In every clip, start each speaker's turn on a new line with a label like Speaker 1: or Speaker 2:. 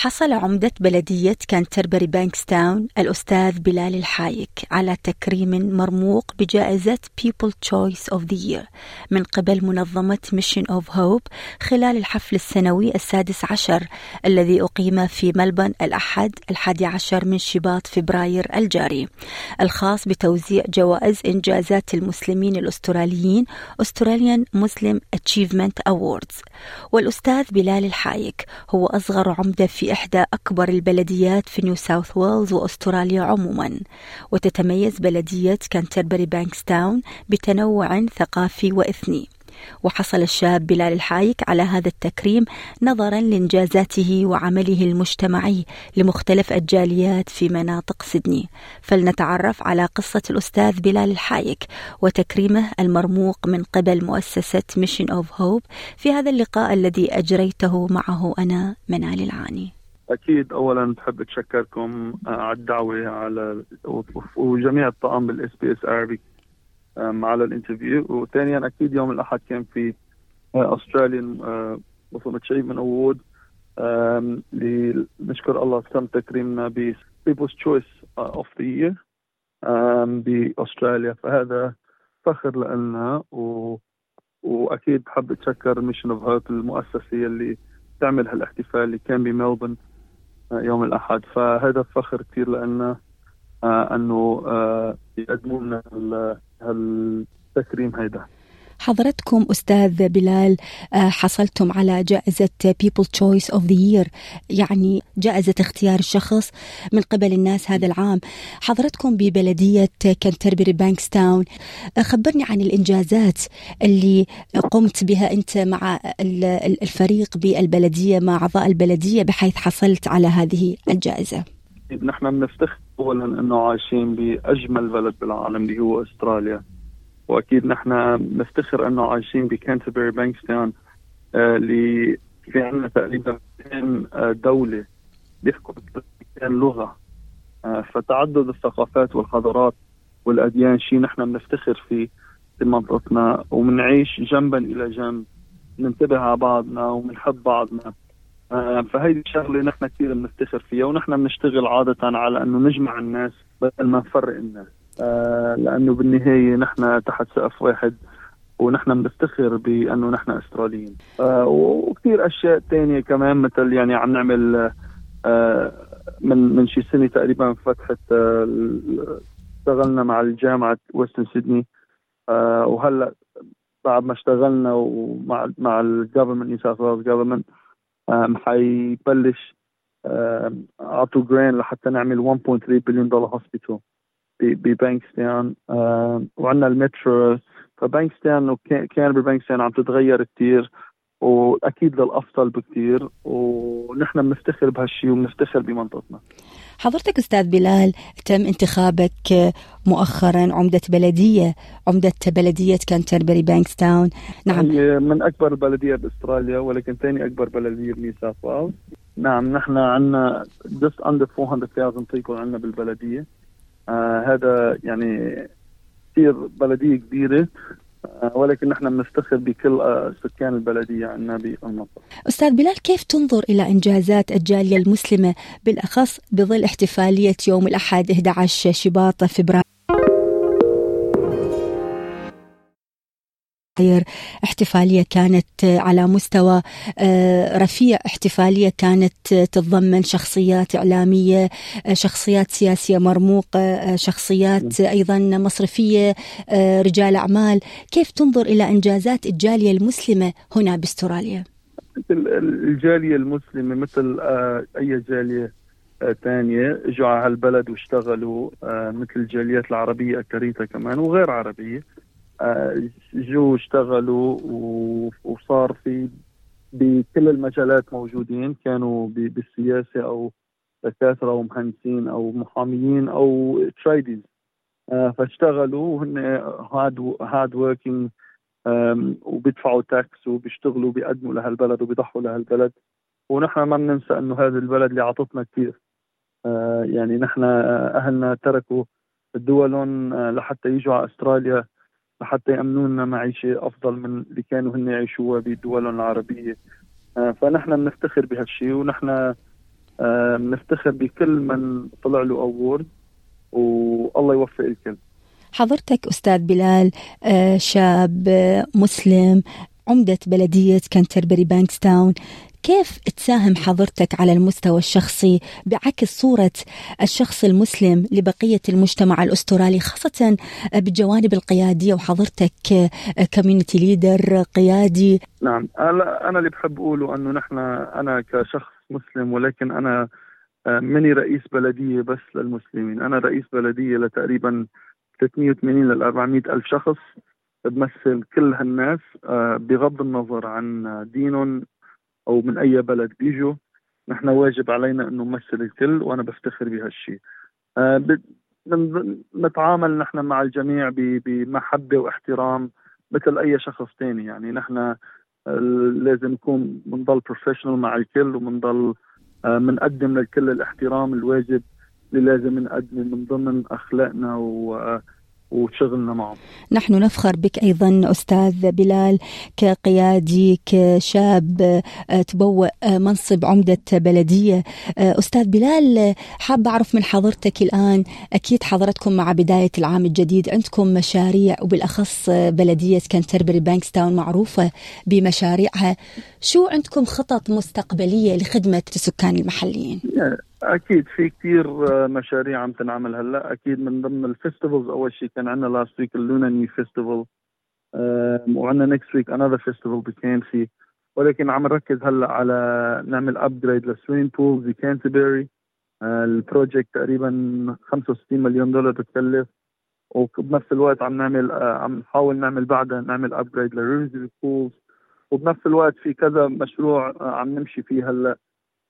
Speaker 1: حصل عمدة بلدية كانتربري بانكستاون الأستاذ بلال الحايك على تكريم مرموق بجائزة People Choice of the Year من قبل منظمة Mission of Hope خلال الحفل السنوي السادس عشر الذي أقيم في ملبن الأحد الحادي عشر من شباط فبراير الجاري. الخاص بتوزيع جوائز إنجازات المسلمين الأستراليين Australian Muslim Achievement Awards. والأستاذ بلال الحايك هو أصغر عمدة في إحدى أكبر البلديات في نيو ساوث ويلز وأستراليا عموما. وتتميز بلدية كانتربري بانكستاون بتنوع ثقافي وإثني. وحصل الشاب بلال الحايك على هذا التكريم نظرا لإنجازاته وعمله المجتمعي لمختلف الجاليات في مناطق سيدني. فلنتعرف على قصة الأستاذ بلال الحايك وتكريمه المرموق من قبل مؤسسة Mission of Hope في هذا اللقاء الذي أجريته معه أنا منال العاني.
Speaker 2: أكيد اولا بحب أتشكركم على الدعوة على وجميع الطاقم بال SBS عربي على ال interview. وثانيا أكيد يوم الأحد كان في Australian Muslim Achievement Award نشكر الله تم تكريمنا ب People's Choice of the Year باستراليا فهذا فخر لنا. و وأكيد بحب أتشكر Mission of Hope المؤسسة اللي تعمل هالاحتفال اللي كان بملبن. يوم الأحد. فهذا فخر كثير لنا آه أنه آه يقدموا لنا هالتكريم هيدا.
Speaker 1: حضرتكم أستاذ بلال حصلتم على جائزة People Choice of the Year يعني جائزة اختيار الشخص من قبل الناس هذا العام. حضرتكم ببلدية كنتربري بانكستاون خبرني عن الإنجازات اللي قمت بها أنت مع الفريق بالبلدية مع أعضاء البلدية بحيث حصلت على هذه الجائزة.
Speaker 2: نحن بنفتخر اولا أنه عايشين بأجمل بلد بالعالم اللي هو أستراليا. وأكيد نحن بنفتخر أنه عايشين بكانتربري بانكستاون اللي في عندنا تقريبا 200 دولة بيحكوا 200 لغة. فتعدد الثقافات والحضارات والأديان شيء نحن بنفتخر فيه في منطقتنا وبنعيش جنبا إلى جنب ننتبه على بعضنا وبنحب بعضنا. فهيدي شغلة نحن كثير بنفتخر فيها ونحن بنشتغل عادة على إنه نجمع الناس بدل ما نفرق الناس. آه لأنه بالنهاية نحن تحت سقف واحد ونحن بنفتخر بأنه نحن أستراليين. آه وكثير أشياء تانية كمان مثل يعني عم نعمل آه من من شي سنة تقريبا فتحت اشتغلنا مع الجامعة ويسترن سيدني. وهلأ بعد ما اشتغلنا ومع مع ال government نيو ساوث ويلز government حيبلش أعطوا grant لحتى نعمل 1.3 billion dollar hospital ببانكستاون وعندنا المترو. فبانكستاون وكان ببانكستاون عم تتغير كثير وأكيد للأفضل بكثير ونحن بنفتخر بهالشيء وبنفتخر بمنطقتنا
Speaker 1: حضرتك أستاذ بلال تم انتخابك مؤخرا عمدة بلدية عمدة بلدية كانتربري بانكستاون
Speaker 2: نعم. هي من أكبر البلدية بأستراليا ولكن ثاني أكبر بلدية بنيو ساوث نعم نحن عندنا just under 400,000 people عندنا بالبلدية. آه هذا يعني كثير بلدية كبيرة ولكن نحن بنفتخر بكل سكان البلدية عندنا بالمنطقة.
Speaker 1: أستاذ بلال كيف تنظر إلى إنجازات الجالية المسلمة بالأخص بظل احتفالية يوم الأحد 11 شباط فبراير؟ احتفالية كانت على مستوى رفيع احتفالية كانت تتضمن شخصيات إعلامية شخصيات سياسية مرموقة شخصيات أيضا مصرفية رجال أعمال. كيف تنظر إلى إنجازات الجالية المسلمة هنا بأستراليا؟
Speaker 2: الجالية المسلمة مثل أي جالية ثانية إجوا على هالبلد واشتغلوا مثل الجاليات العربية أكريتها كمان وغير عربية. جو اشتغلوا وصار في بكل المجالات موجودين كانوا بالسياسة أو دكاترة أو مهندسين أو محاميين أو tradies فاشتغلوا وهن hard hard working وبيدفعوا tax وبيشتغلوا بيقدموا لهالبلد وبيضحوا لهالبلد. ونحن ما بننسى إنه هذا البلد اللي عطتنا كثير يعني نحن أهلنا تركوا دولهم لحتى يجوا على أستراليا. لحتى يأمنوا لنا معيشة أفضل من اللي كانوا هن يعيشوها بدولهم العربية. آه، فنحن بنفتخر بهالشيء ونحن بنفتخر بكل من طلع له award والله يوفق الكل.
Speaker 1: حضرتك أستاذ بلال شاب مسلم عمدة بلدية كانتربري بانكستاون كيف تساهم حضرتك على المستوى الشخصي بعكس صورة الشخص المسلم لبقية المجتمع الأسترالي خاصة بالجوانب القيادية وحضرتك community leader قيادي؟
Speaker 2: نعم أنا اللي بحب أقوله أنه نحن أنا كشخص مسلم ولكن أنا آه، مني رئيس بلدية بس للمسلمين. أنا رئيس بلدية لتقريبا 380 ل 400 ألف شخص. بمثل كل هالناس آه، بغض النظر عن دينهم أو من أي بلد بيجوا نحن واجب علينا إنه نمثل الكل وأنا بفتخر بهالشيء آه، نتعامل نحن مع الجميع بمحبة واحترام مثل أي شخص ثاني يعني نحن آه، لازم نكون بنضل بروفيشنال مع الكل وبنضل بنقدم للكل الاحترام الواجب اللي لازم نقدمه من ضمن أخلاقنا و وشغلنا معهم.
Speaker 1: نحن نفخر بك أيضا أستاذ بلال كقيادي كشاب آه، تبوأ آه، منصب عمدة بلدية. آه، أستاذ بلال حاب أعرف من حضرتك الآن أكيد حضرتكم مع بداية العام الجديد عندكم مشاريع وبالأخص بلدية كانتربري بانكستاون معروفة بمشاريعها. شو عندكم خطط مستقبلية لخدمة السكان المحليين؟
Speaker 2: أكيد في كثير مشاريع عم تنعمل هلأ. أكيد من ضمن ال festivals أول شيء كان عندنا last week ال Lunar New festival وعندنا next week another festival بكامبسي ولكن عم نركز هلأ على نعمل upgrade لل swimming pools بكانتربري ال project تقريبا 65 مليون دولار بتكلف. وبنفس الوقت عم نعمل عم نحاول نعمل بعدها نعمل upgrade لريفزبي pools وبنفس الوقت في كذا مشروع عم نمشي فيه هلأ. آه،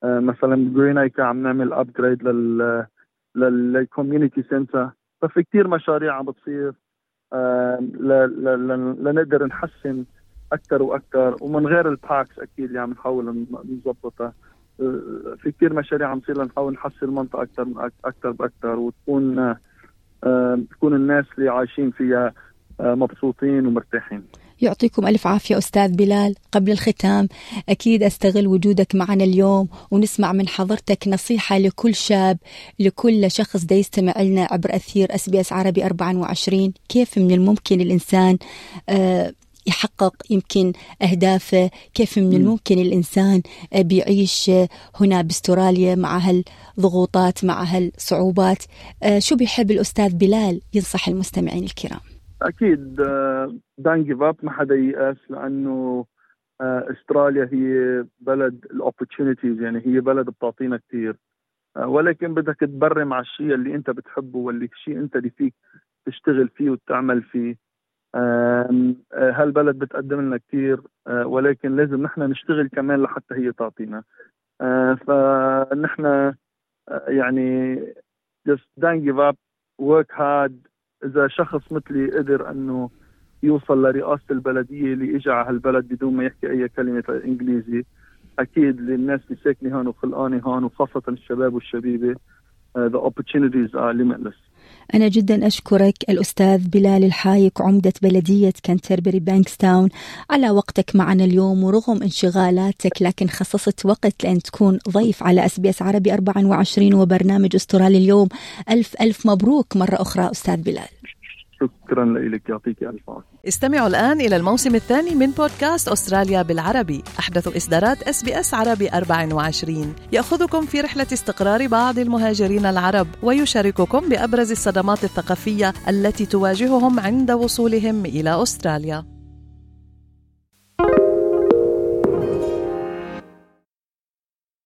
Speaker 2: مثلا جرينايكر عم نعمل upgrade لل لل community centre ففي كثير مشاريع عم بتصير آه، لنقدر نحسن أكثر وأكثر ومن غير الباكس أكيد اللي عم نحاول نظبطها. آه، في كثير مشاريع عم تصير لنحاول نحسن المنطقة أكثر أكثر باكثر وتكون تكون الناس اللي عايشين فيها مبسوطين ومرتاحين.
Speaker 1: يعطيكم ألف عافية أستاذ بلال. قبل الختام أكيد أستغل وجودك معنا اليوم ونسمع من حضرتك نصيحة لكل شاب لكل شخص دا يستمع لنا عبر أثير أس بي أس عربي 24 كيف من الممكن الإنسان آه يحقق يمكن أهدافه؟ كيف من الممكن الإنسان بيعيش هنا باستراليا مع هالضغوطات مع هالصعوبات؟ آه، شو بيحب الأستاذ بلال؟ ينصح المستمعين الكرام.
Speaker 2: أكيد don't give up ما حدا ييأس لأنه آه، أستراليا هي بلد ال opportunities يعني هي بلد بتعطينا كثير آه، ولكن بدك تبرم على الشيء اللي أنت بتحبه واللي الشيء أنت اللي فيك تشتغل فيه وتعمل فيه. آه، هالبلد بتقدم لنا كثير ولكن لازم نحن نشتغل كمان لحتى هي تعطينا. فنحن يعني just don't give up work hard إذا شخص مثلي قدر أنه يوصل لرئاسة البلدية اللي اجى على هالبلد بدون ما يحكي أي كلمة إنجليزي أكيد للناس اللي ساكنة هون وخلقانة هون وخاصة الشباب والشبيبة uh, the opportunities are limitless.
Speaker 1: أنا جدا أشكرك الأستاذ بلال الحايك عمدة بلدية كانتربري بانكستاون. على وقتك معنا اليوم ورغم انشغالاتك لكن خصصت وقت لأن تكون ضيف على أس بي أس عربي 24 وبرنامج أسترالي اليوم. ألف ألف مبروك مرة أخرى أستاذ بلال.
Speaker 2: شكرا لك يعطيك ألف عافية.
Speaker 3: استمعوا الآن إلى الموسم الثاني من بودكاست أستراليا بالعربي. أحدث إصدارات إس بي إس عربي 24 يأخذكم في رحلة استقرار بعض المهاجرين العرب ويشارككم بأبرز الصدمات الثقافية التي تواجههم عند وصولهم إلى أستراليا.